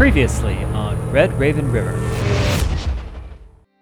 Previously on Red Raven River.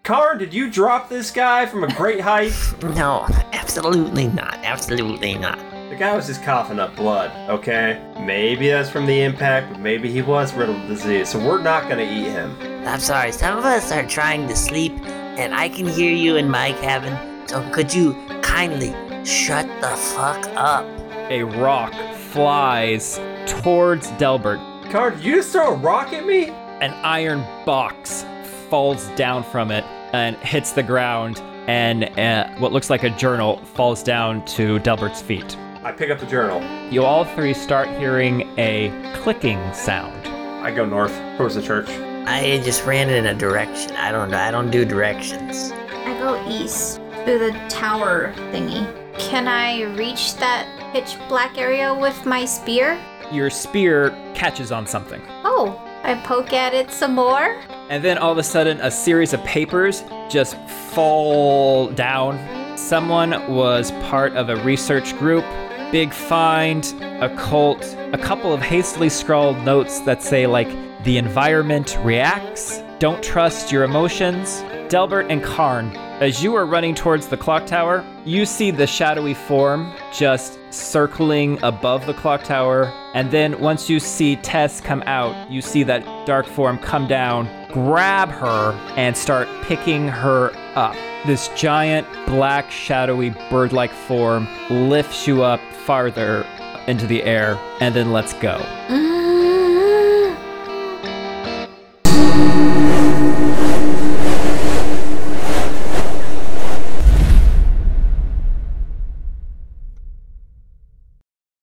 Karn, did you drop this guy from a great height? No, absolutely not. Absolutely not. the guy was just coughing up blood, okay? Maybe that's from the impact, but maybe he was riddled with disease, so we're not gonna eat him. I'm sorry, some of us are trying to sleep, and I can hear you in my cabin, so could you kindly shut the fuck up? A rock flies towards Delbert. Karn, did you just throw a rock at me? An iron box falls down from it and hits the ground, and uh, what looks like a journal falls down to Delbert's feet. I pick up the journal. You all three start hearing a clicking sound. I go north towards the church. I just ran in a direction. I don't I don't do directions. I go east to the tower thingy. Can I reach that pitch black area with my spear? Your spear catches on something. Oh, I poke at it some more. And then all of a sudden, a series of papers just fall down. Someone was part of a research group. Big find, a cult, a couple of hastily scrawled notes that say, like, the environment reacts, don't trust your emotions. Delbert and Karn, as you are running towards the clock tower, you see the shadowy form just circling above the clock tower. And then once you see Tess come out, you see that dark form come down, grab her, and start picking her up. This giant, black, shadowy, bird like form lifts you up farther into the air and then lets go. Mm.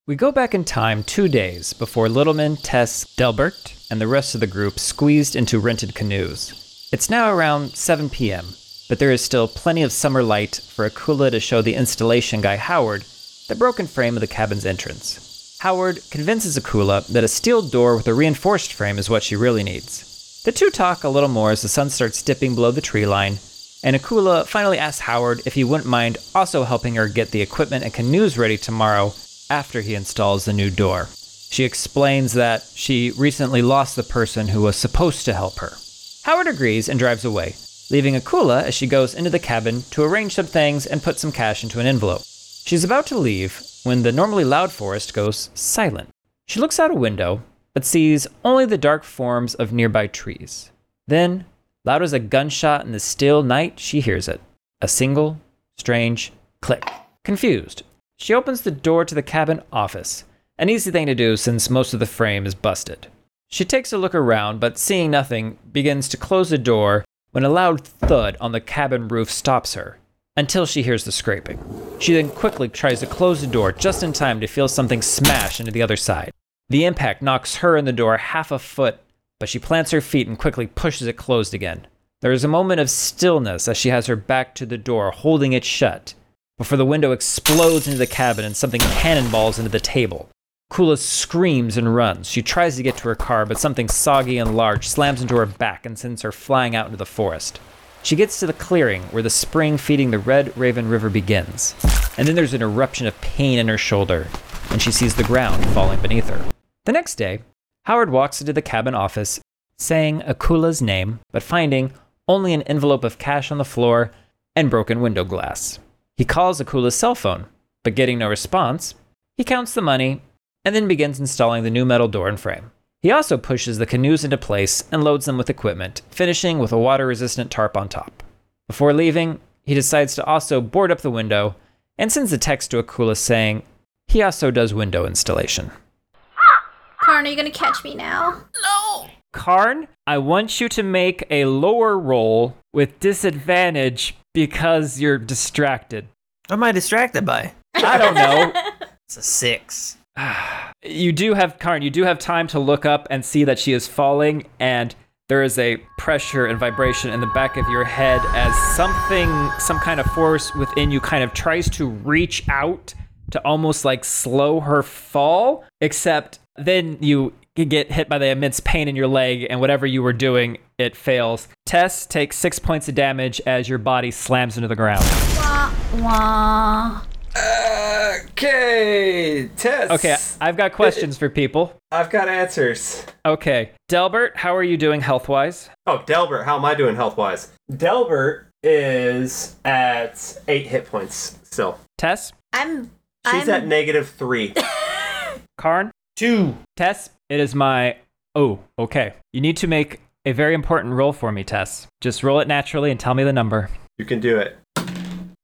We go back in time two days before Littleman, Tess, Delbert, and the rest of the group squeezed into rented canoes. It's now around 7 p.m., but there is still plenty of summer light for Akula to show the installation guy Howard the broken frame of the cabin's entrance. Howard convinces Akula that a steel door with a reinforced frame is what she really needs. The two talk a little more as the sun starts dipping below the tree line, and Akula finally asks Howard if he wouldn't mind also helping her get the equipment and canoes ready tomorrow after he installs the new door. She explains that she recently lost the person who was supposed to help her. Howard agrees and drives away, leaving Akula as she goes into the cabin to arrange some things and put some cash into an envelope. She's about to leave when the normally loud forest goes silent. She looks out a window, but sees only the dark forms of nearby trees. Then, loud as a gunshot in the still night, she hears it a single, strange click. Confused, she opens the door to the cabin office, an easy thing to do since most of the frame is busted. She takes a look around, but seeing nothing, begins to close the door when a loud thud on the cabin roof stops her, until she hears the scraping. She then quickly tries to close the door just in time to feel something smash into the other side. The impact knocks her in the door half a foot, but she plants her feet and quickly pushes it closed again. There is a moment of stillness as she has her back to the door, holding it shut, before the window explodes into the cabin and something cannonballs into the table. Kula screams and runs. She tries to get to her car, but something soggy and large slams into her back and sends her flying out into the forest. She gets to the clearing where the spring feeding the Red Raven River begins, and then there's an eruption of pain in her shoulder, and she sees the ground falling beneath her. The next day, Howard walks into the cabin office, saying Akula's name, but finding only an envelope of cash on the floor and broken window glass. He calls Akula's cell phone, but getting no response, he counts the money and then begins installing the new metal door and frame. He also pushes the canoes into place and loads them with equipment, finishing with a water resistant tarp on top. Before leaving, he decides to also board up the window and sends a text to Akula saying he also does window installation. Karn, are you gonna catch me now? No. Karn, I want you to make a lower roll with disadvantage because you're distracted. What am I distracted by? I don't know. It's a six. you do have Karn, you do have time to look up and see that she is falling and there is a pressure and vibration in the back of your head as something some kind of force within you kind of tries to reach out to almost like slow her fall except then you get hit by the immense pain in your leg and whatever you were doing it fails tess takes six points of damage as your body slams into the ground Wah, wah. Okay, Tess. Okay, I've got questions for people. I've got answers. Okay, Delbert, how are you doing health wise? Oh, Delbert, how am I doing health wise? Delbert is at eight hit points still. Tess, I'm. She's I'm, at negative three. Karn, Two. Tess. It is my. Oh, okay. You need to make a very important roll for me, Tess. Just roll it naturally and tell me the number. You can do it.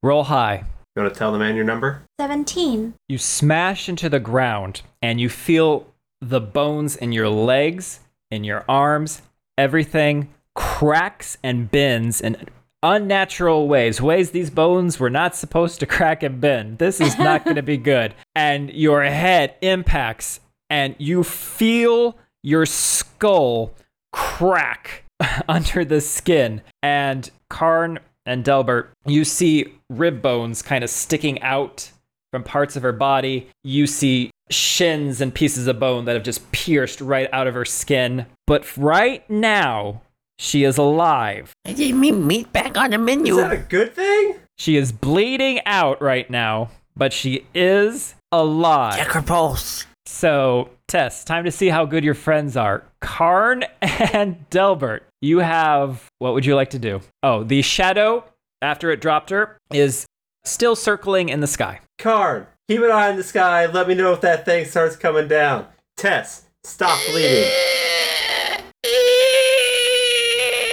Roll high. You want to tell the man your number? 17. You smash into the ground and you feel the bones in your legs, in your arms, everything cracks and bends in unnatural ways, ways these bones were not supposed to crack and bend. This is not going to be good. And your head impacts and you feel your skull crack under the skin. And Karn and Delbert, you see rib bones kind of sticking out from parts of her body. You see shins and pieces of bone that have just pierced right out of her skin. But right now, she is alive. I gave me meat back on the menu. Is menu. that a good thing? She is bleeding out right now, but she is alive. Check her pulse. So, Tess, time to see how good your friends are. Karn and Delbert, you have what would you like to do? Oh, the shadow, after it dropped her, is still circling in the sky. Karn, keep an eye on the sky. Let me know if that thing starts coming down. Tess, stop bleeding.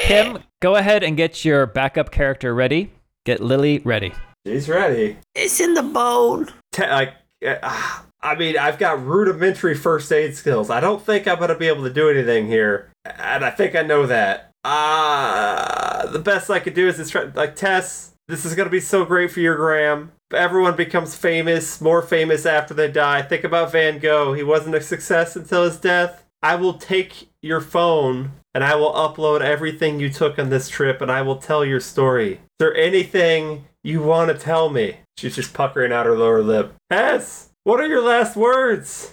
Kim, go ahead and get your backup character ready. Get Lily ready. She's ready. It's in the bone. Te- like, uh, I mean, I've got rudimentary first aid skills. I don't think I'm gonna be able to do anything here, and I think I know that. Uh, the best I could do is just try, like, Tess. This is gonna be so great for your gram. Everyone becomes famous, more famous after they die. Think about Van Gogh. He wasn't a success until his death. I will take your phone and I will upload everything you took on this trip and I will tell your story. Is there anything you want to tell me? She's just puckering out her lower lip. Tess, what are your last words?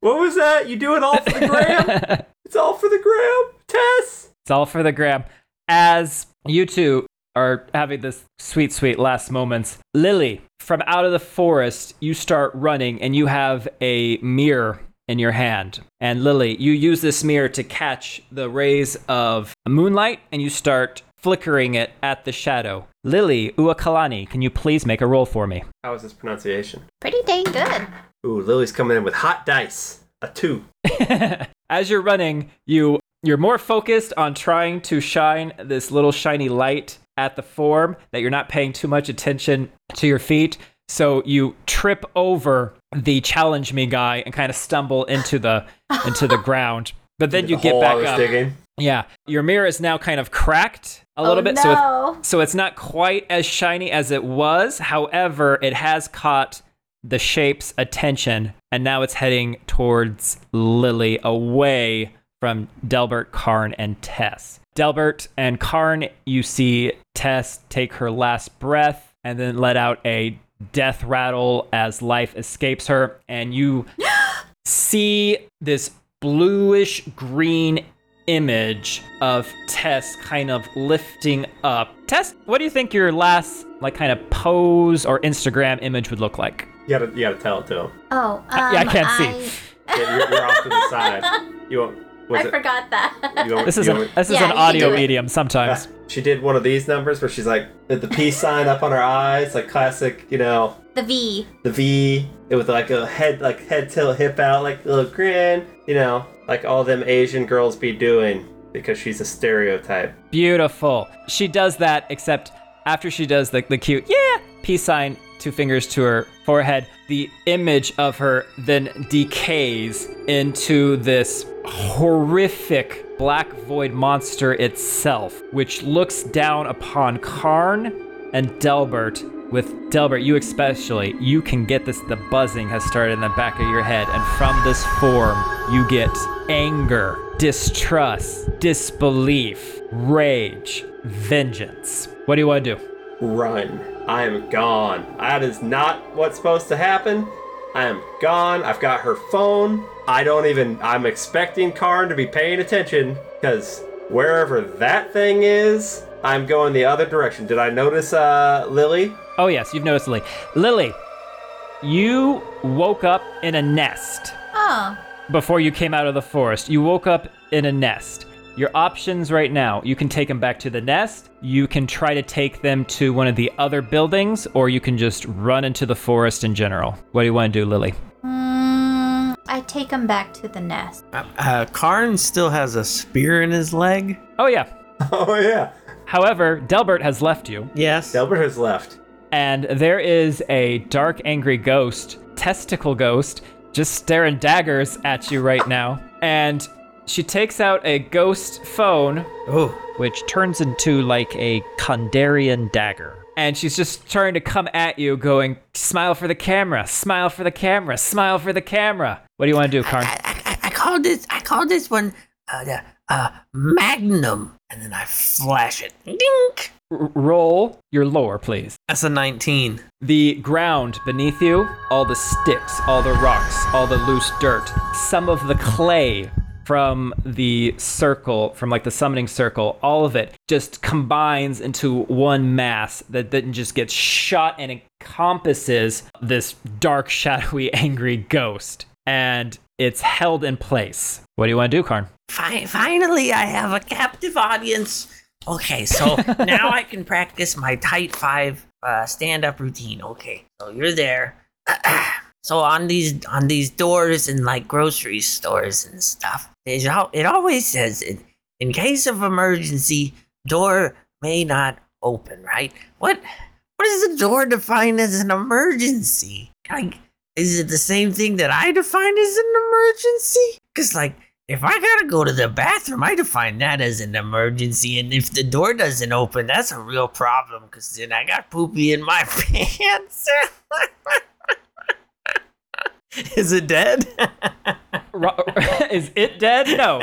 What was that? You do it all for the gram? it's all for the gram? Tess? It's all for the gram. As you two are having this sweet, sweet last moments, Lily, from out of the forest, you start running and you have a mirror in your hand. And Lily, you use this mirror to catch the rays of moonlight and you start flickering it at the shadow. Lily Uakalani, can you please make a roll for me? How is this pronunciation? Pretty dang good. Ooh, Lily's coming in with hot dice. A two. As you're running, you you're more focused on trying to shine this little shiny light at the form that you're not paying too much attention to your feet. So you trip over the challenge me guy and kind of stumble into the into the ground. But then you The get hole I back was up. digging. Yeah, your mirror is now kind of cracked a little oh, bit, No. so it's, so it's not quite as shiny as it was. However, it has caught the shape's attention, and now it's heading towards Lily, away from Delbert, Karn, and Tess. Delbert and Karn, you see Tess take her last breath and then let out a death rattle as life escapes her, and you see this bluish green image of Tess kind of lifting up. Tess, what do you think your last like kind of pose or Instagram image would look like? You gotta, you gotta tell it to him. Oh, um, yeah, I can't see. Yeah, you're, you're off to the side. You won't. Was I it, forgot that. you don't, This is you an, don't- this is Yeah, an audio medium sometimes. She did one of these numbers where she's like, with the peace sign up on her eyes, like classic, you know, the V. the V, it was like a head, like head tilt, hip out, like a little grin, you know, like all them Asian girls be doing because she's a stereotype. Beautiful. She does that, except after she does the, the cute, yeah, peace sign, two fingers to her forehead, the image of her then decays into this horrific black void monster itself, which looks down upon Karn and Delbert. With Delbert, you especially, you can get this. The buzzing has started in the back of your head, and from this form, you get anger, distrust, disbelief, rage, vengeance. What do you want to do? Run. I am gone. That is not what's supposed to happen. I am gone. I've got her phone. I don't even. I'm expecting Karn to be paying attention because wherever that thing is, I'm going the other direction. Did I notice uh, Lily? Oh yes, you've noticed Lily. Lily, you woke up in a nest Oh, before you came out of the forest. You woke up in a nest. Your options right now you can take them back to the nest, you can try to take them to one of the other buildings, or you can just run into the forest in general. What do you want to do, Lily? mm, I take them back to the nest. Uh, uh, Karn still has a spear in his leg. Oh, yeah. Oh yeah. However, Delbert has left you, Yes. Delbert has left. and there is a dark, angry ghost, testicle ghost, just staring daggers at you right now. And she takes out a ghost phone oh, which turns into like a Kandarian dagger. And she's just trying to come at you, going, smile for the camera, smile for the camera, smile for the camera. What do you want to do, Karn? I, I, I call this I call this one uh, the uh, Magnum, and then I flash it. Dink. R- roll your lore, please. that's a 19. The ground beneath you, all the sticks, all the rocks, all the loose dirt, some of the clay from the circle, from like the summoning circle, all of it just combines into one mass that then just gets shot and encompasses this dark, shadowy, angry ghost. And it's held in place. What do you want to do, Karn? Fi- finally, I have a captive audience. Okay, so now I can practice my tight five uh, stand-up routine. Okay, so you're there. so on these on these doors and like grocery stores and stuff, it always says in, in case of emergency, door may not open. Right? What what is the door defined as an emergency? Like, is it the same thing that I define as an emergency? Because like. If I gotta go to the bathroom, I define that as an emergency, and if the door doesn't open, that's a real problem. Cause then I got poopy in my pants. Is it dead? Is it dead? No.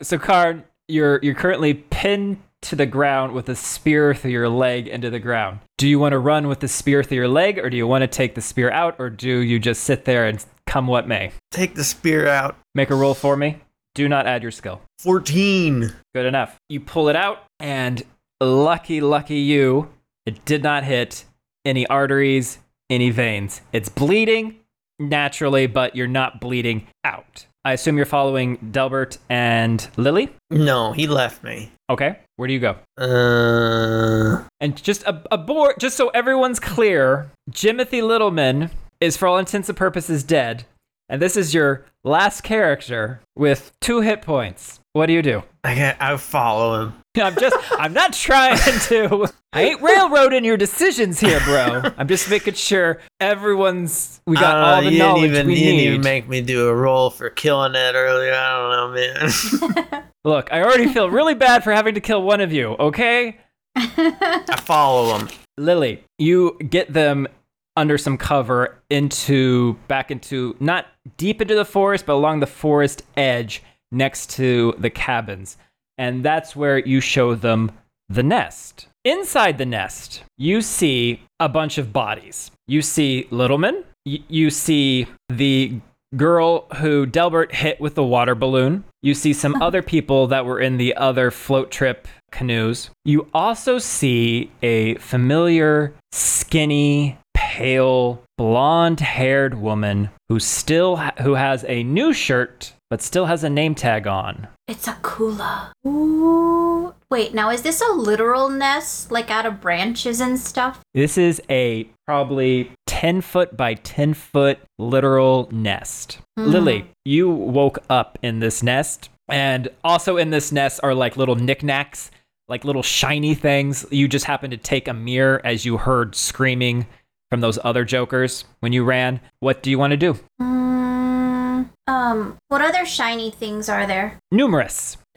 so, Karn, you're you're currently pinned to the ground with a spear through your leg into the ground. Do you want to run with the spear through your leg, or do you want to take the spear out, or do you just sit there and come what may? Take the spear out. Make a roll for me. Do not add your skill. 14. Good enough. You pull it out, and lucky, lucky you, it did not hit any arteries, any veins. It's bleeding naturally, but you're not bleeding out. I assume you're following Delbert and Lily? No, he left me. Okay. Where do you go? Uh, And just a, a board, just so everyone's clear, Jimothy Littleman is for all intents and purposes dead. And this is your last character with two hit points. What do you do? I can't. I follow him. I'm just, I'm not trying to, I ain't railroading your decisions here, bro. I'm just making sure everyone's, we got I don't all know, the you knowledge didn't even, we you didn't even make me do a roll for killing that earlier. I don't know, man. Look, I already feel really bad for having to kill one of you, okay? I follow him. Lily, you get them under some cover into back into not deep into the forest, but along the forest edge next to the cabins. And that's where you show them the nest. Inside the nest, you see a bunch of bodies. You see Littleman. Y- you see the girl who Delbert hit with the water balloon. You see some other people that were in the other float trip canoes. You also see a familiar, skinny, pale, blonde-haired woman who still ha- who has a new shirt but still has a name tag on. It's Akula. Ooh. Wait, now is this a literal nest, like out of branches and stuff? This is a probably 10 foot by 10 foot literal nest. Mm-hmm. Lily, you woke up in this nest, and also in this nest are like little knickknacks, like little shiny things. You just happened to take a mirror as you heard screaming from those other jokers when you ran. What do you want to do? Mm, um, what other shiny things are there? Numerous.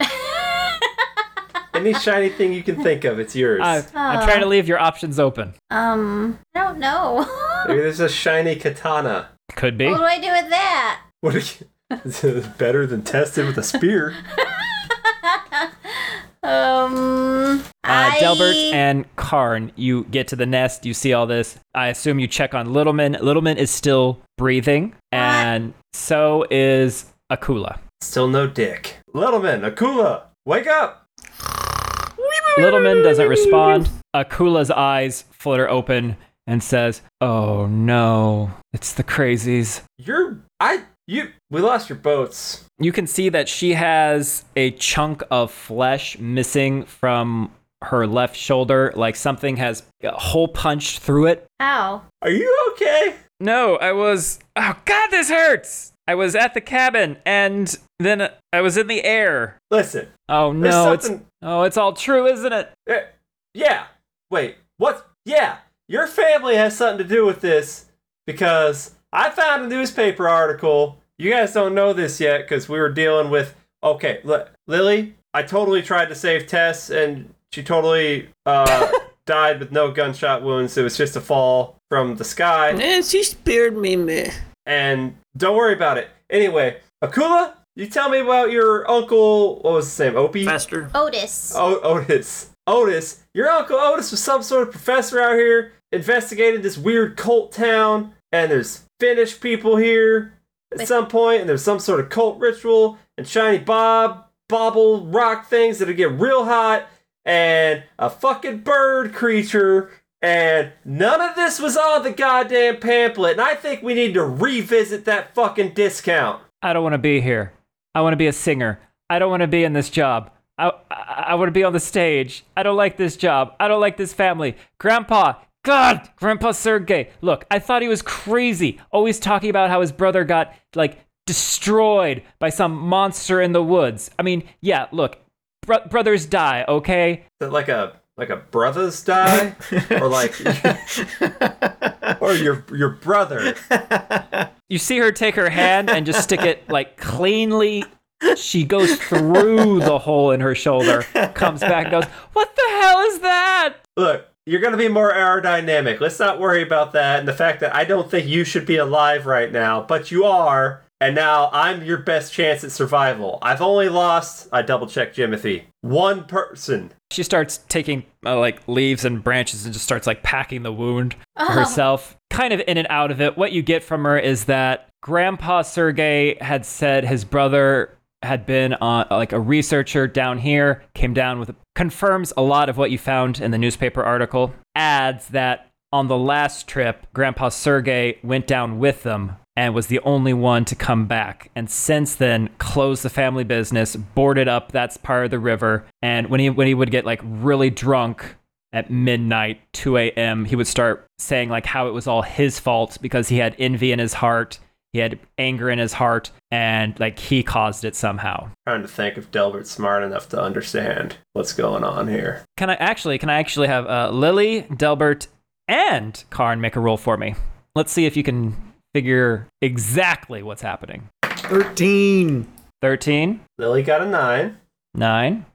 Any shiny thing you can think of, it's yours. Uh, I'm trying to leave your options open. Um, I don't know. Maybe there's a shiny katana. Could be. what do I do with that? What? Are you, it's better than tested with a spear. Um, Uh, I... Delbert and Karn, you get to the nest, you see all this. I assume you check on Littleman. Littleman is still breathing, and so is Akula. Still no dick. Littleman, Akula, wake up! Littleman doesn't respond. Akula's eyes flutter open, and says, "Oh no, it's the crazies." You're I you we lost your boats. You can see that she has a chunk of flesh missing from her left shoulder, like something has a hole punched through it. Ow. Are you okay? No, I was. Oh God, this hurts. I was at the cabin, and then I was in the air. Listen. Oh no, it's oh, it's all true, isn't it? eh, Yeah. Wait. What? Yeah. Your family has something to do with this because I found a newspaper article. You guys don't know this yet because we were dealing with. Okay, Li- Lily, I totally tried to save Tess and she totally uh, died with no gunshot wounds. It was just a fall from the sky. Man, she speared me, man. And don't worry about it. Anyway, Akula, you tell me about your uncle. What was his name? Opie? Fester. Otis. O- Otis. Otis. Your uncle Otis was some sort of professor out here investigating this weird cult town, and there's Finnish people here at With- some point, and there's some sort of cult ritual, and shiny bob, bobble rock things that'll get real hot, and a fucking bird creature. And none of this was on the goddamn pamphlet, and I think we need to revisit that fucking discount. I don't want to be here. I want to be a singer. I don't want to be in this job. I, I, I want to be on the stage. I don't like this job. I don't like this family. Grandpa, God, Grandpa Sergey. Look, I thought he was crazy, always talking about how his brother got, like, destroyed by some monster in the woods. I mean, yeah, look, bro- brothers die, okay? Is that like a like a brothers die, or like, or your your brother? You see her take her hand and just stick it, like, cleanly. She goes through the hole in her shoulder, comes back and goes, What the hell is that? Look, you're gonna be more aerodynamic. Let's not worry about that and the fact that I don't think you should be alive right now, but you are. And now I'm your best chance at survival. I've only lost. I double checked Jimothy. One person. She starts taking uh, like leaves and branches and just starts like packing the wound Oh. herself, kind of in and out of it. What you get from her is that Grandpa Sergey had said his brother had been on like a researcher down here, came down with confirms a lot of what you found in the newspaper article. Adds that on the last trip, Grandpa Sergey went down with them and was the only one to come back. And since then, closed the family business, boarded up that part of the river. And when he when he would get like really drunk at midnight, 2 a.m., he would start saying like how it was all his fault because he had envy in his heart, he had anger in his heart, and like he caused it somehow. Trying to think if Delbert's smart enough to understand what's going on here. Can I actually? Can I actually have uh, Lily, Delbert, and Karn make a roll for me? Let's see if you can figure exactly what's happening. 13. 13, Lily got a nine. 9,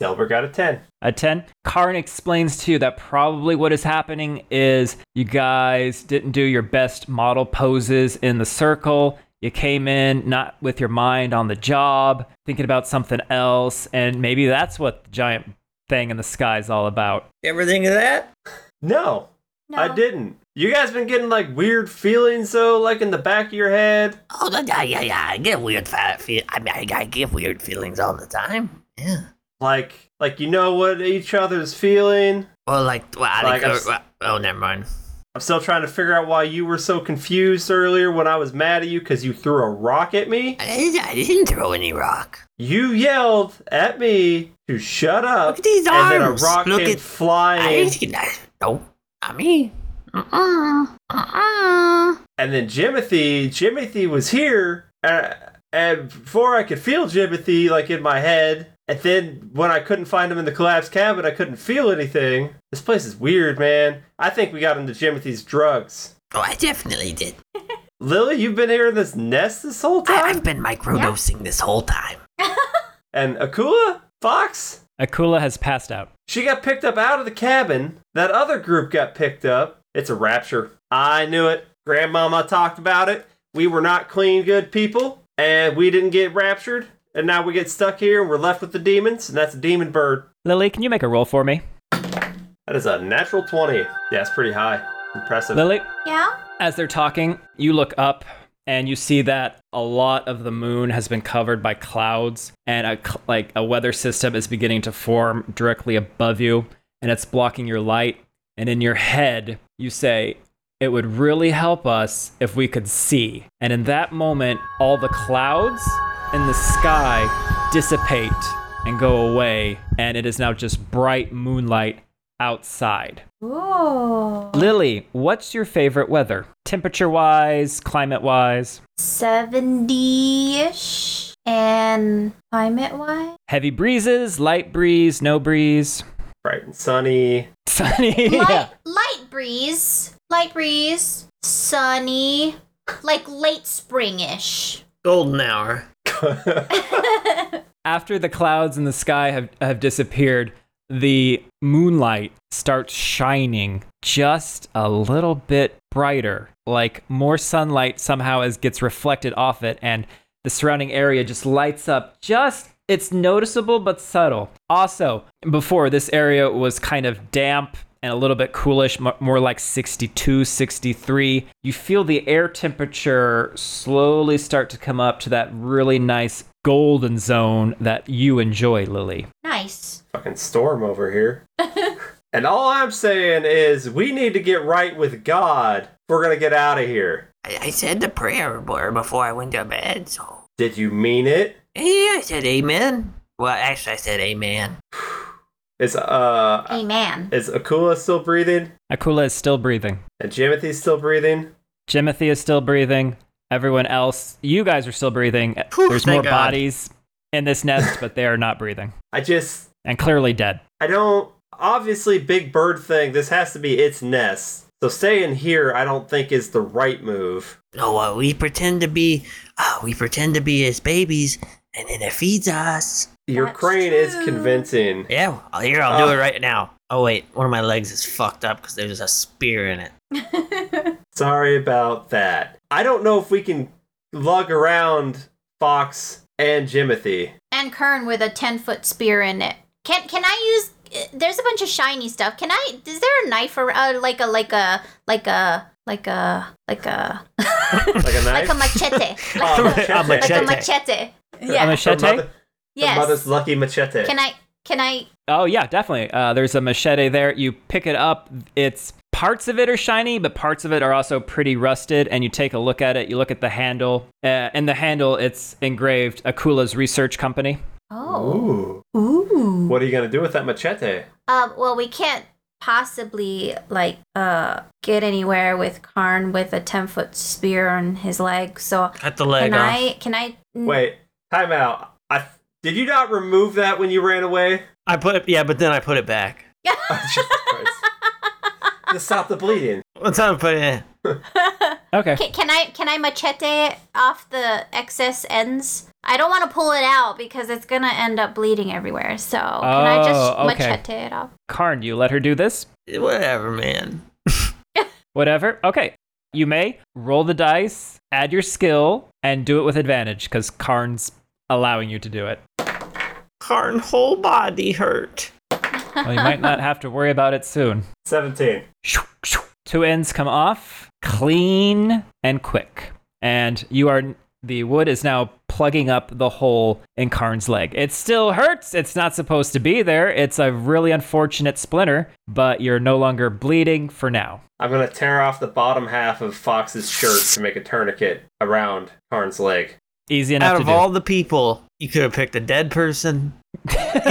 Delbert got a ten. a 10. Karn explains to you that probably what is happening is you guys didn't do your best model poses in the circle. You came in not with your mind on the job, thinking about something else, and maybe that's what the giant thing in the sky is all about. You ever think of that? No, No. I didn't. You guys been getting like weird feelings though, like in the back of your head. Oh, yeah, yeah, yeah. I get weird fat feel. I mean, I, I get weird feelings all the time. Yeah. Like, like you know what each other's feeling. Well, like, well, I Like, think, I'm oh, never mind. I'm still trying to figure out why you were so confused earlier when I was mad at you because you threw a rock at me. I didn't, I didn't throw any rock. You yelled at me to shut up. Look at these and then a arms. rock Look came at- I flying. didn't. I, no, not me. Uh-uh. Uh-uh. And then Jimothy, Jimothy was here, uh, and before I could feel Jimothy like in my head, and then when I couldn't find him in the collapsed cabin, I couldn't feel anything. This place is weird, man. I think we got into Jimothy's drugs. Oh, I definitely did. Lily, you've been here in this nest this whole time, I've been microdosing this whole time. and Akula, Fox, Akula has passed out. She got picked up out of the cabin. That other group got picked up. It's a rapture. I knew it. Grandmama talked about it. We were not clean, good people, and we didn't get raptured. And now we get stuck here and we're left with the demons, and that's a demon bird. Lily, can you make a roll for me? That is a natural 20. Yeah, it's pretty high. Impressive. Lily, Yeah? as they're talking, you look up and you see that a lot of the moon has been covered by clouds and a cl- like a weather system is beginning to form directly above you and it's blocking your light and in your head you say, it would really help us if we could see. And in that moment, all the clouds in the sky dissipate and go away, and it is now just bright moonlight outside. Ooh. Lily, what's your favorite weather? Temperature wise, climate wise? 70 ish. And climate wise? Heavy breezes, light breeze, no breeze, Bright and sunny. sunny. Light, yeah. light breeze. Light breeze. Sunny. Like late springish. Golden hour. After the clouds in the sky have, have disappeared, the moonlight starts shining just a little bit brighter. Like more sunlight somehow as gets reflected off it, and the surrounding area just lights up just it's noticeable but subtle. Also, before this area was kind of damp and a little bit coolish, mo- more like 62, 63. You feel the air temperature slowly start to come up to that really nice golden zone that you enjoy, Lily. Nice. Fucking storm over here. and all I'm saying is we need to get right with God if we're gonna get out of here. I, I said the prayer before I went to bed, so. Did you mean it? Yeah, I said amen. Well, actually, I said amen. Is uh Amen. is Akula still breathing? Akula is still breathing. And Jimothy's still breathing? Jimothy is still breathing. Everyone else, you guys are still breathing. Whew, There's more God. bodies in this nest, but they are not breathing I just and clearly dead. I don't obviously big bird thing, this has to be its nest. So staying here I don't think is the right move. No, uh, we pretend to be, uh, we pretend to be his babies, and then it feeds us. Your That's crane is convincing. Yeah, well, here I'll do Uh. it right now. Oh wait, one of my legs is fucked up because there's a spear in it. Sorry about that. I don't know if we can lug around Fox and Jimothy. and Karn with a 10 foot spear in it. Can can I use uh, there's a bunch of shiny stuff. Can I is there a knife or uh, like a like a like a like a like a Like a like a machete. Oh, Like a, machete. like a machete. Machete. A Yeah. Her machete? mother- her Yes. mother's lucky machete. Can I can I Oh yeah, definitely. Uh, there's a machete there. You pick it up. It's parts of it are shiny, but parts of it are also pretty rusted. And you take a look at it. You look at the handle, uh, and the handle it's engraved Akula's research company. Oh. Ooh. Ooh. What are you gonna do with that machete? Um well we can't possibly like uh get anywhere with Karn with a 10 foot spear on his leg. So Cut the leg can off. I can I Wait, time out. I did you not remove that when you ran away? I put it, yeah, but then I put it back. Oh, Jesus to stop the bleeding. What time put it in? Okay. Can, can I can I machete off the excess ends? I don't want to pull it out because it's gonna end up bleeding everywhere. So can I just Oh, okay. machete it off? Karn, you let her do this? Whatever, man. Whatever. Okay. You may roll the dice, add your skill, and do it with advantage because Karn's allowing you to do it. Karn whole body hurt. Well, you might not have to worry about it soon. 17. Two ends come off, clean and quick. And you are the wood is now plugging up the hole in Karn's leg. It still hurts. It's not supposed to be there. It's a really unfortunate splinter, but you're no longer bleeding for now. I'm gonna tear off the bottom half of Fox's shirt to make a tourniquet around Karn's leg. Easy enough Out to of do. all the people, you could have picked a dead person. but,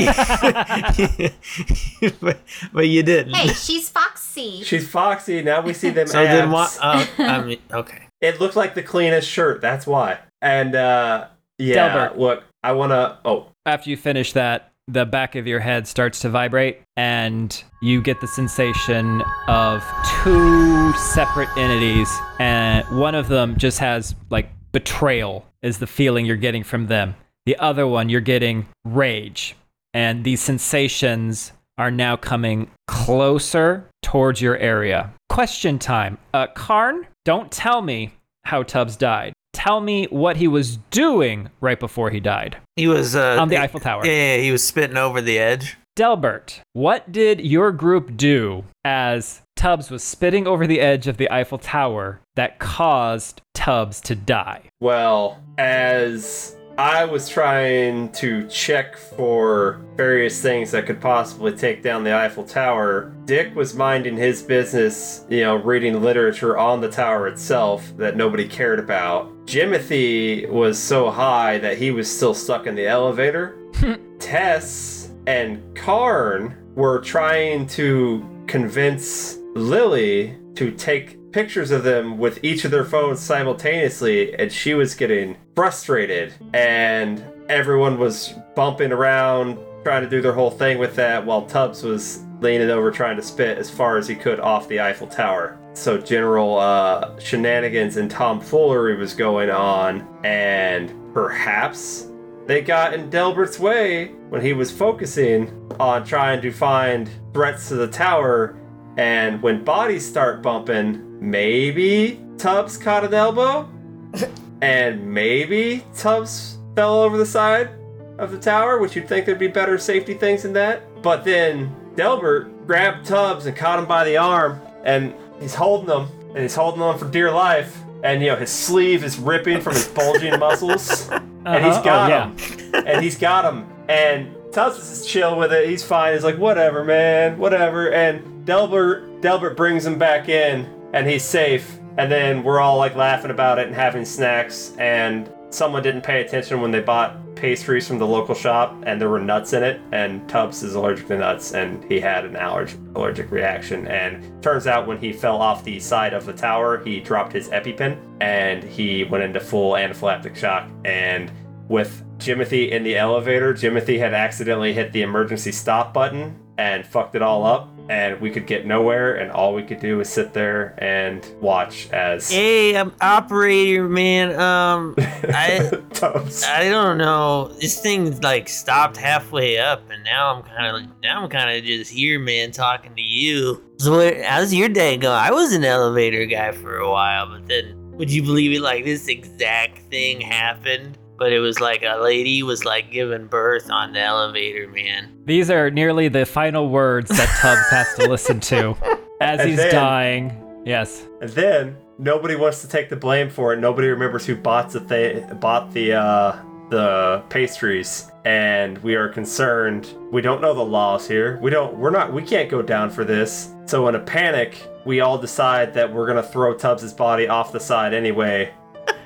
but you didn't. Hey, she's Foxy. She's Foxy, now we see them so then what? abs. Uh, I mean, okay. It looked like the cleanest shirt, that's why. And uh yeah, Delbert. look, I wanna oh, After you finish that, the back of your head starts to vibrate, and you get the sensation of two separate entities, and one of them just has like betrayal, is the feeling you're getting from them. The other one, you're getting rage, and these sensations are now coming closer towards your area. Question time. Uh, Karn, don't tell me how Tubbs died. Tell me what he was doing right before he died He was uh, on the Eiffel Tower. Yeah, yeah, he was spitting over the edge. Delbert, what did your group do as Tubbs was spitting over the edge of the Eiffel Tower that caused Tubbs to die? well, as I was trying to check for various things that could possibly take down the Eiffel Tower. Dick was minding his business, you know, reading literature on the tower itself that nobody cared about. Jimothy was so high that he was still stuck in the elevator. Tess and Karn were trying to convince Lily to take pictures of them with each of their phones simultaneously, and she was getting frustrated, and everyone was bumping around trying to do their whole thing with that, while Tubbs was leaning over trying to spit as far as he could off the Eiffel Tower. So general uh, shenanigans and tomfoolery was going on, and perhaps they got in Delbert's way when he was focusing on trying to find threats to the tower. And when bodies start bumping, maybe Tubbs caught an elbow, and maybe Tubbs fell over the side of the tower, which you'd think there'd be better safety things than that. But then Delbert grabbed Tubbs and caught him by the arm, and he's holding him, and he's holding on for dear life. And you know his sleeve is ripping from his bulging muscles, and he's Uh-huh. got Oh, yeah. him, and he's got him, and Tubbs is chill with it. He's fine. He's like, whatever, man, whatever. And Delbert, Delbert brings him back in, and he's safe. And then we're all like laughing about it and having snacks. And someone didn't pay attention when they bought pastries from the local shop, and there were nuts in it. And Tubbs is allergic to nuts, and he had an allergic allergic reaction. And turns out when he fell off the side of the tower, he dropped his EpiPen, and he went into full anaphylactic shock. And with Jimothy in the elevator, Jimothy had accidentally hit the emergency stop button and fucked it all up. And we could get nowhere, and all we could do was sit there and watch as Hey, I'm operator, man. Um, I I don't know. This thing like stopped halfway up, and now I'm kind of now I'm kind of just here, man, talking to you. So, what, how's your day going? I was an elevator guy for a while, but then would you believe it? Like this exact thing happened, but it was like a lady was like giving birth on the elevator, man. These are nearly the final words that Tubbs has to listen to as And he's then- dying. Yes. And then nobody wants to take the blame for it. Nobody remembers who bought the th- bought the uh, the pastries, and we are concerned. We don't know the laws here. We don't. We're not. We can't go down for this. So in a panic, we all decide that we're gonna throw Tubbs's body off the side anyway.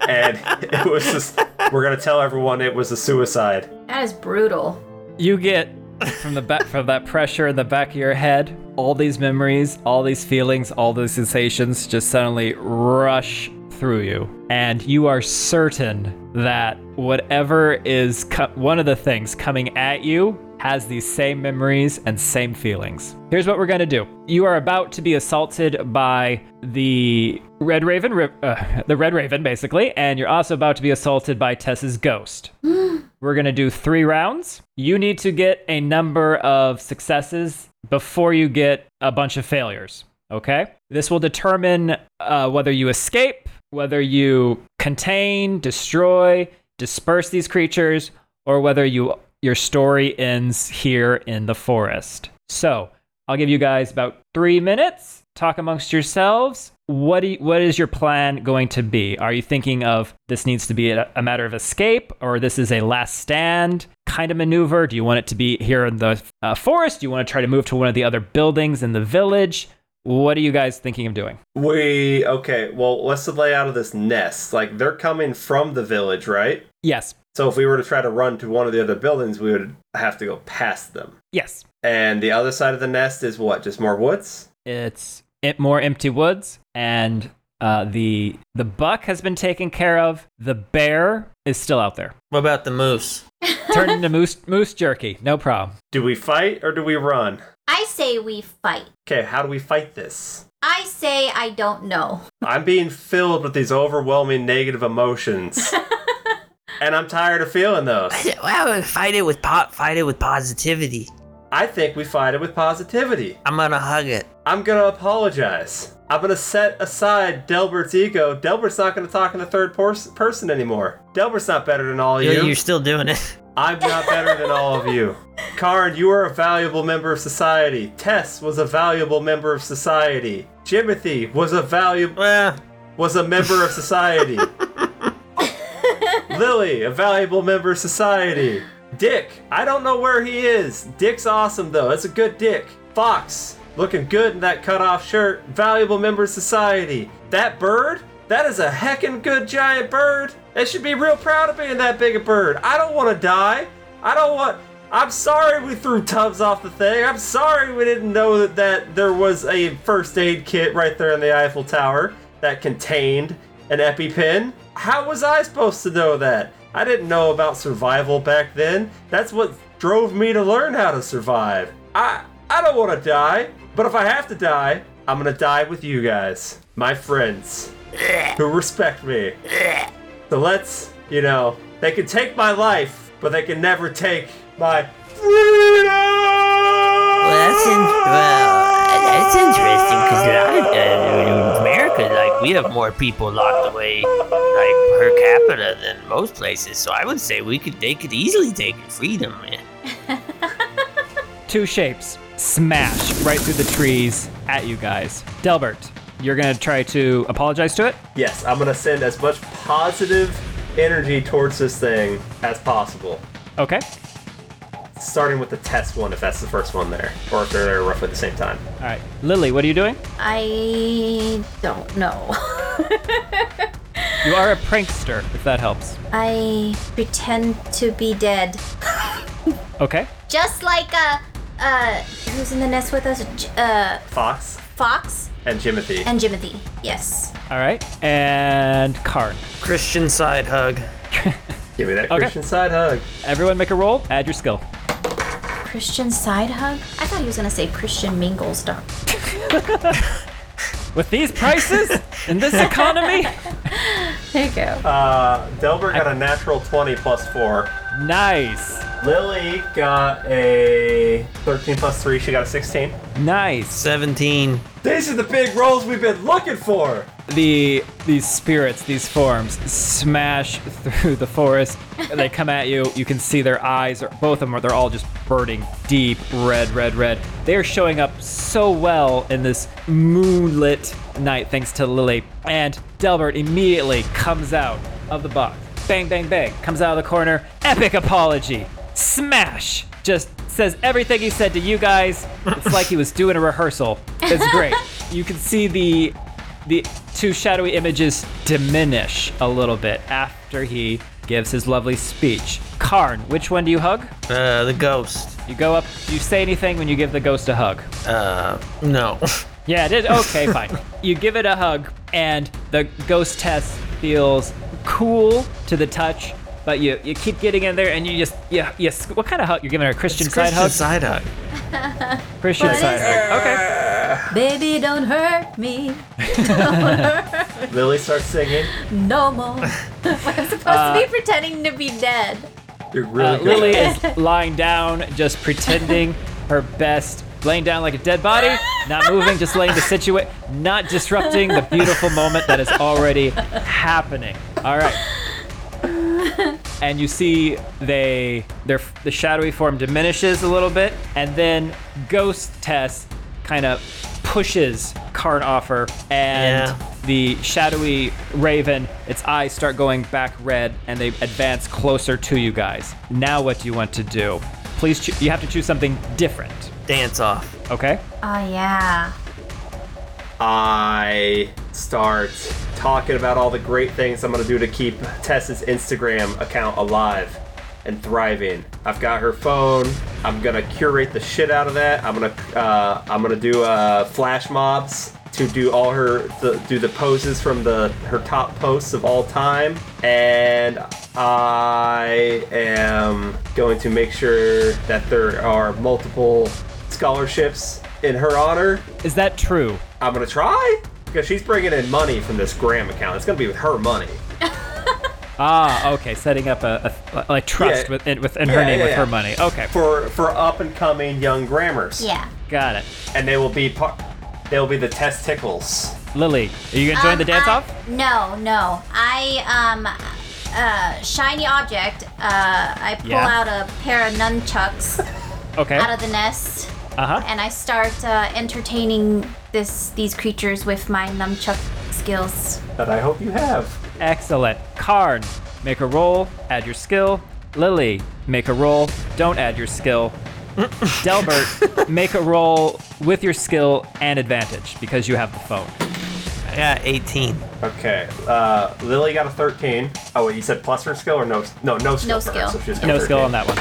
And it was just. We're gonna tell everyone it was a suicide. That is brutal. You get from the back from that pressure in the back of your head, all these memories, all these feelings, all those sensations just suddenly rush through you. And you are certain that whatever is co- one of the things coming at you has these same memories and same feelings. Here's what we're going to do. You are about to be assaulted by the Red Raven, uh, the Red Raven basically, and you're also about to be assaulted by Tess's ghost. We're going to do three rounds. You need to get a number of successes before you get a bunch of failures. Okay? This will determine uh, whether you escape, whether you contain, destroy, disperse these creatures, or whether you your story ends here in the forest. So, I'll give you guys about three minutes. Talk amongst yourselves. What do you, what is your plan going to be? Are you thinking of this needs to be a, a matter of escape, or this is a last stand kind of maneuver? Do you want it to be here in the uh, forest? Do you want to try to move to one of the other buildings in the village? What are you guys thinking of doing? We okay. Well, let's the layout of this nest. Like they're coming from the village, right? Yes, So if we were to try to run to one of the other buildings, we would have to go past them. yes. And the other side of the nest is what? Just more woods? It's it, more empty woods, and uh, the the buck has been taken care of. The bear is still out there. What about the moose? Turned into moose moose jerky. No problem. Do we fight or do we run? I say we fight. Okay, how do we fight this? I say I don't know. I'm being filled with these overwhelming negative emotions. and I'm tired of feeling those. Well, fight it with po- fight it with positivity. I think we fight it with positivity. I'm gonna hug it. I'm gonna apologize. I'm gonna set aside Delbert's ego. Delbert's not gonna talk in the third pers- person anymore. Delbert's not better than all of You're, you. you're still doing it. I'm not better than all of you. Karn, you are a valuable member of society. Tess was a valuable member of society. Jimothy was a valuable Well, was a member of society. Lily, a valuable member of society. Dick, I don't know where he is. Dick's awesome though. That's a good Dick. Fox, looking good in that cutoff shirt. Valuable member of society. That bird, that is a heckin' good giant bird. They should be real proud of being that big a bird. I don't want to die. I don't want. I'm sorry we threw Tubbs off the thing. I'm sorry we didn't know that, that there was a first aid kit right there in the Eiffel Tower that contained an EpiPen. How was I supposed to know that? I didn't know about survival back then. That's what drove me to learn how to survive. I I don't want to die, but if I have to die, I'm gonna die with you guys, my friends, who respect me. So let's, you know, they can take my life, but they can never take my freedom. Well, that's in, well, that's interesting because a lot of uh, in America, like we have more people locked away, like per capita than most places. So I would say we could, they could easily take freedom, man. Two shapes smash right through the trees at you guys. Delbert, you're gonna try to apologize to it? Yes, I'm gonna send as much positive energy towards this thing as possible. Okay. Starting with the test one, if that's the first one there, or if they're there roughly at the same time. All right. Lily, what are you doing? I don't know. You are a prankster, if that helps. I pretend to be dead. Okay. Just like uh uh who's in the nest with us? J- Uh Fox Fox and Jimothy. and Jimothy. Yes. All right. And Karn. Christian side hug. Give me that Okay. Christian side hug. Everyone make a roll. Add your skill. Christian side hug? I thought he was gonna say Christian Mingles dog. With these prices in this economy, There you go. Uh, Delbert got a natural 20 plus 4. nice, Lily got a 13 plus 3. She got a 16. nice. 17. These are the big rolls we've been looking for. The these spirits, these forms, smash through the forest. They come at you. You can see their eyes. Are, both of them are. They're all just burning deep red, red, red. They are showing up so well in this moonlit night, thanks to Lily. And Delbert immediately comes out of the box. Bang, bang, bang. Comes out of the corner. Epic apology. Smash. Just says everything he said to you guys. It's like he was doing a rehearsal. It's great. You can see the the two shadowy images diminish a little bit after he gives his lovely speech. Karn, which one do you hug? Uh, the ghost. You go up. Do you say anything when you give the ghost a hug? Uh, no. Yeah, it is. Okay, fine. You give it a hug, and the ghost test feels cool to the touch, but you, you keep getting in there, and you just yeah yes. What kind of hug? You're giving her a Christian side hug? Christian hug. side hug. Christian What side hug. Okay. Baby, don't hurt me Lily starts singing. no more. I'm supposed to be pretending to be dead. You're really Uh, good. Lily is lying down, just pretending her best, laying down like a dead body, not moving, just laying the situation, not disrupting the beautiful moment that is already happening. All right. And you see they their the shadowy form diminishes a little bit, and then Ghost Tess kind of pushes Karn Offer and Yeah. the shadowy raven, its eyes start going back red, and they advance closer to you guys. Now, what do you want to do? Please, choo- you have to choose something different. Dance off. Okay. Oh yeah. I start talking about all the great things I'm gonna do to keep Tessa's Instagram account alive and thriving. I've got her phone. I'm gonna curate the shit out of that. I'm gonna uh, I'm gonna do uh, flash mobs to do all her the, do the poses from the her top posts of all time, and I am going to make sure that there are multiple scholarships in her honor Is that true? I'm gonna try because she's bringing in money from this gram account. It's gonna be with her money. Ah, okay. Setting up a, a like trust Yeah. within within her name yeah, with yeah. her money. Okay, for for up and coming young grammars. Yeah. got it. and they will be part. They'll be the testicles. Lily, are you gonna join Um, the dance I- off? No, no. I um uh shiny object. Uh I pull Yeah. out a pair of nunchucks Okay. out of the nest Uh huh. and I start uh, entertaining this these creatures with my nunchuck skills. That I hope you have. Excellent. Karn, make a roll, add your skill. Lily, make a roll, don't add your skill. Delbert, make a roll with your skill and advantage because you have the phone. I got 18. Okay. Uh, Lily got a 13. Oh, wait, you said plus her skill or no? No, no skill. No for her, skill. so she just got No skill on that one.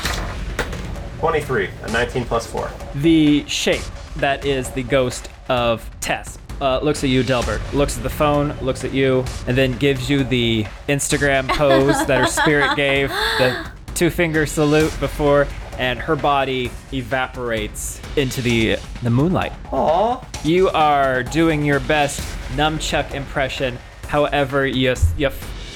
23. A 19 plus 4. The shape that is the ghost of Tess uh, looks at you, Delbert, looks at the phone, looks at you, and then gives you the Instagram pose that her spirit gave, the two finger salute before, and her body evaporates into the the moonlight. Aw. You are doing your best nunchuck impression. However, you you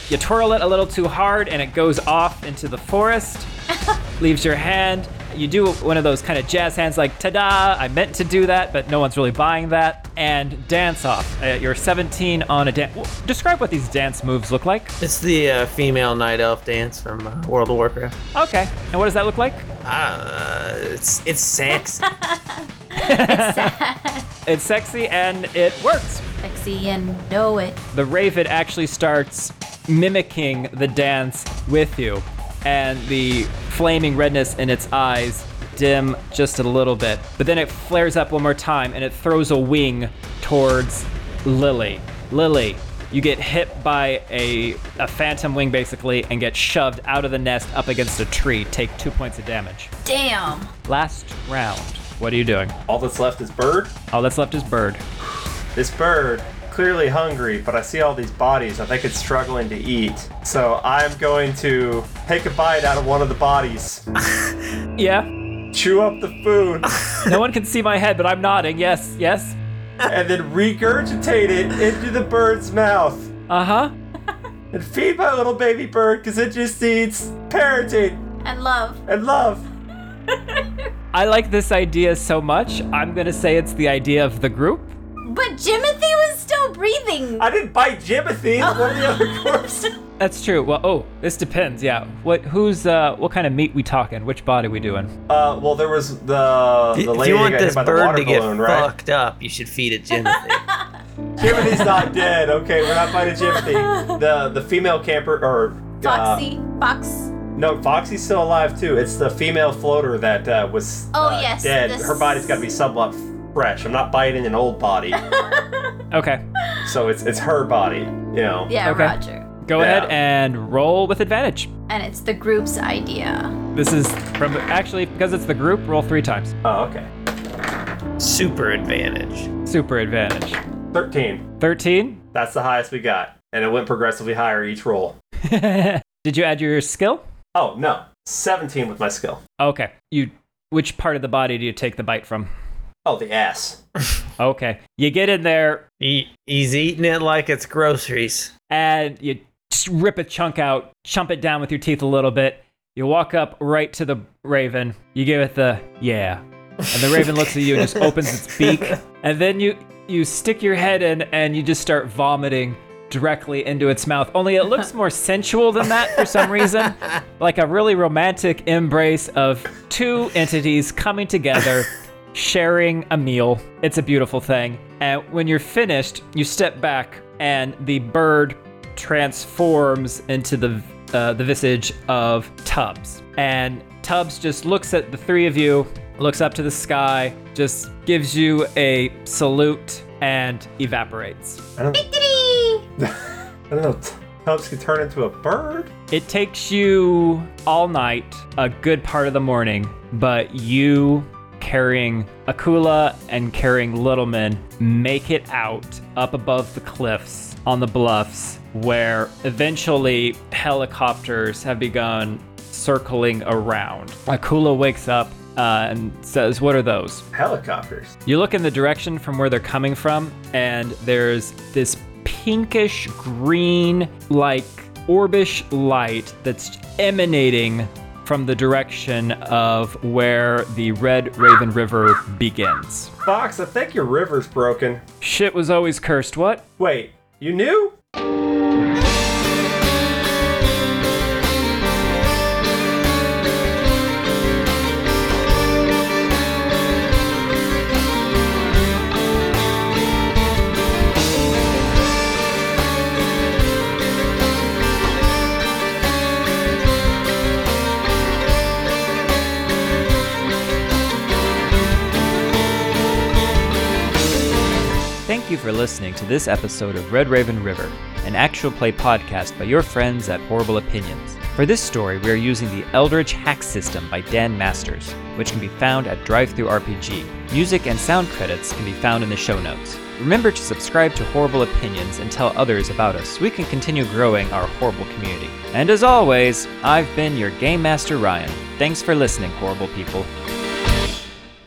you twirl it a little too hard and it goes off into the forest. leaves your hand. You do one of those kind of jazz hands, like "ta-da!" I meant to do that, but no one's really buying that. And dance off. Uh, you're 17 on a dance. Describe what these dance moves look like. It's the uh, female night elf dance from uh, World of Warcraft. Okay. And what does that look like? Uh, it's it's sexy. It's sexy and it works. Sexy and know it. the raven actually starts mimicking the dance with you, and the flaming redness in its eyes dim just a little bit. But then it flares up one more time and it throws a wing towards Lily. Lily, you get hit by a, a phantom wing basically and get shoved out of the nest up against a tree. Take two points of damage. Damn. Last round. What are you doing? All that's left is bird. All that's left is bird. This bird, clearly hungry, but I see all these bodies. I think it's struggling to eat. So I'm going to take a bite out of one of the bodies, Yeah. chew up the food, No one can see my head, but I'm nodding. Yes, yes. and then regurgitate it into the bird's mouth. Uh huh. And feed my little baby bird because it just needs parenting And love. and love. I like this idea so much, I'm gonna say it's the idea of the group. But Jimothy was still breathing. I didn't bite Jimothy, it's one of the other corpses. That's true. Well, oh, this depends. Yeah. What? Who's? Uh, what kind of meat we talking? Which body we doing? Uh, well, there was the the if lady you want this the bird to get balloon, right? fucked up, you should feed it Jimothy. Jimothy's not dead. Okay, we're not fighting Jimothy. The the female camper or uh, Foxy. Fox. no, Foxy's still alive too. It's the female floater that uh, was Oh, uh, yes, dead. this- Her body's got to be somewhat fresh. I'm not biting an old body, Okay. so it's it's her body. You know. Yeah, Okay. Roger. Go Yeah. ahead and roll with advantage. And it's the group's idea. This is from actually because it's the group. Roll three times. Oh, okay. Super advantage. Super advantage. Thirteen. Thirteen. That's the highest we got, and it went progressively higher each roll. Did you add your skill? Oh no, seventeen with my skill. Okay. You. Which part of the body do you take the bite from? Oh, the ass. Okay. You get in there He, he's eating it like it's groceries. and you just rip a chunk out, chump it down with your teeth a little bit. You walk up right to the raven. You give it the yeah, and the raven looks at you and just opens its beak. And then you you stick your head in and you just start vomiting directly into its mouth. Only it looks more sensual than that for some reason, like a really romantic embrace of two entities coming together. Sharing a meal. It's a beautiful thing. And when you're finished, you step back, and the bird transforms into the uh, the visage of Tubbs. And Tubbs just looks at the three of you, looks up to the sky, just gives you a salute, and evaporates. I don't, Biggity! I don't know. Tubbs could turn into a bird. It takes you all night, a good part of the morning, but you carrying Akula and carrying Littleman make it out up above the cliffs on the bluffs where eventually helicopters have begun circling around. Akula wakes up uh, and says, What are those? Helicopters. You look in the direction from where they're coming from, and there's this pinkish green, like orbish light that's emanating from the direction of where the Red Raven River begins. Fox, I think your river's broken. Shit was always cursed, what? Wait, you knew? Listening to this episode of Red Raven River, an actual play podcast by your friends at Horrorble Opinions. For this story, we are using the Eldritch Hack System by Dan Masters, which can be found at Drive-Thru RPG. Music and sound credits can be found in the show notes. Remember to subscribe to Horrorble Opinions and tell others about us so we can continue growing our horrible community. And as always, I've been your Game Master Ryan. Thanks for listening, horrible people.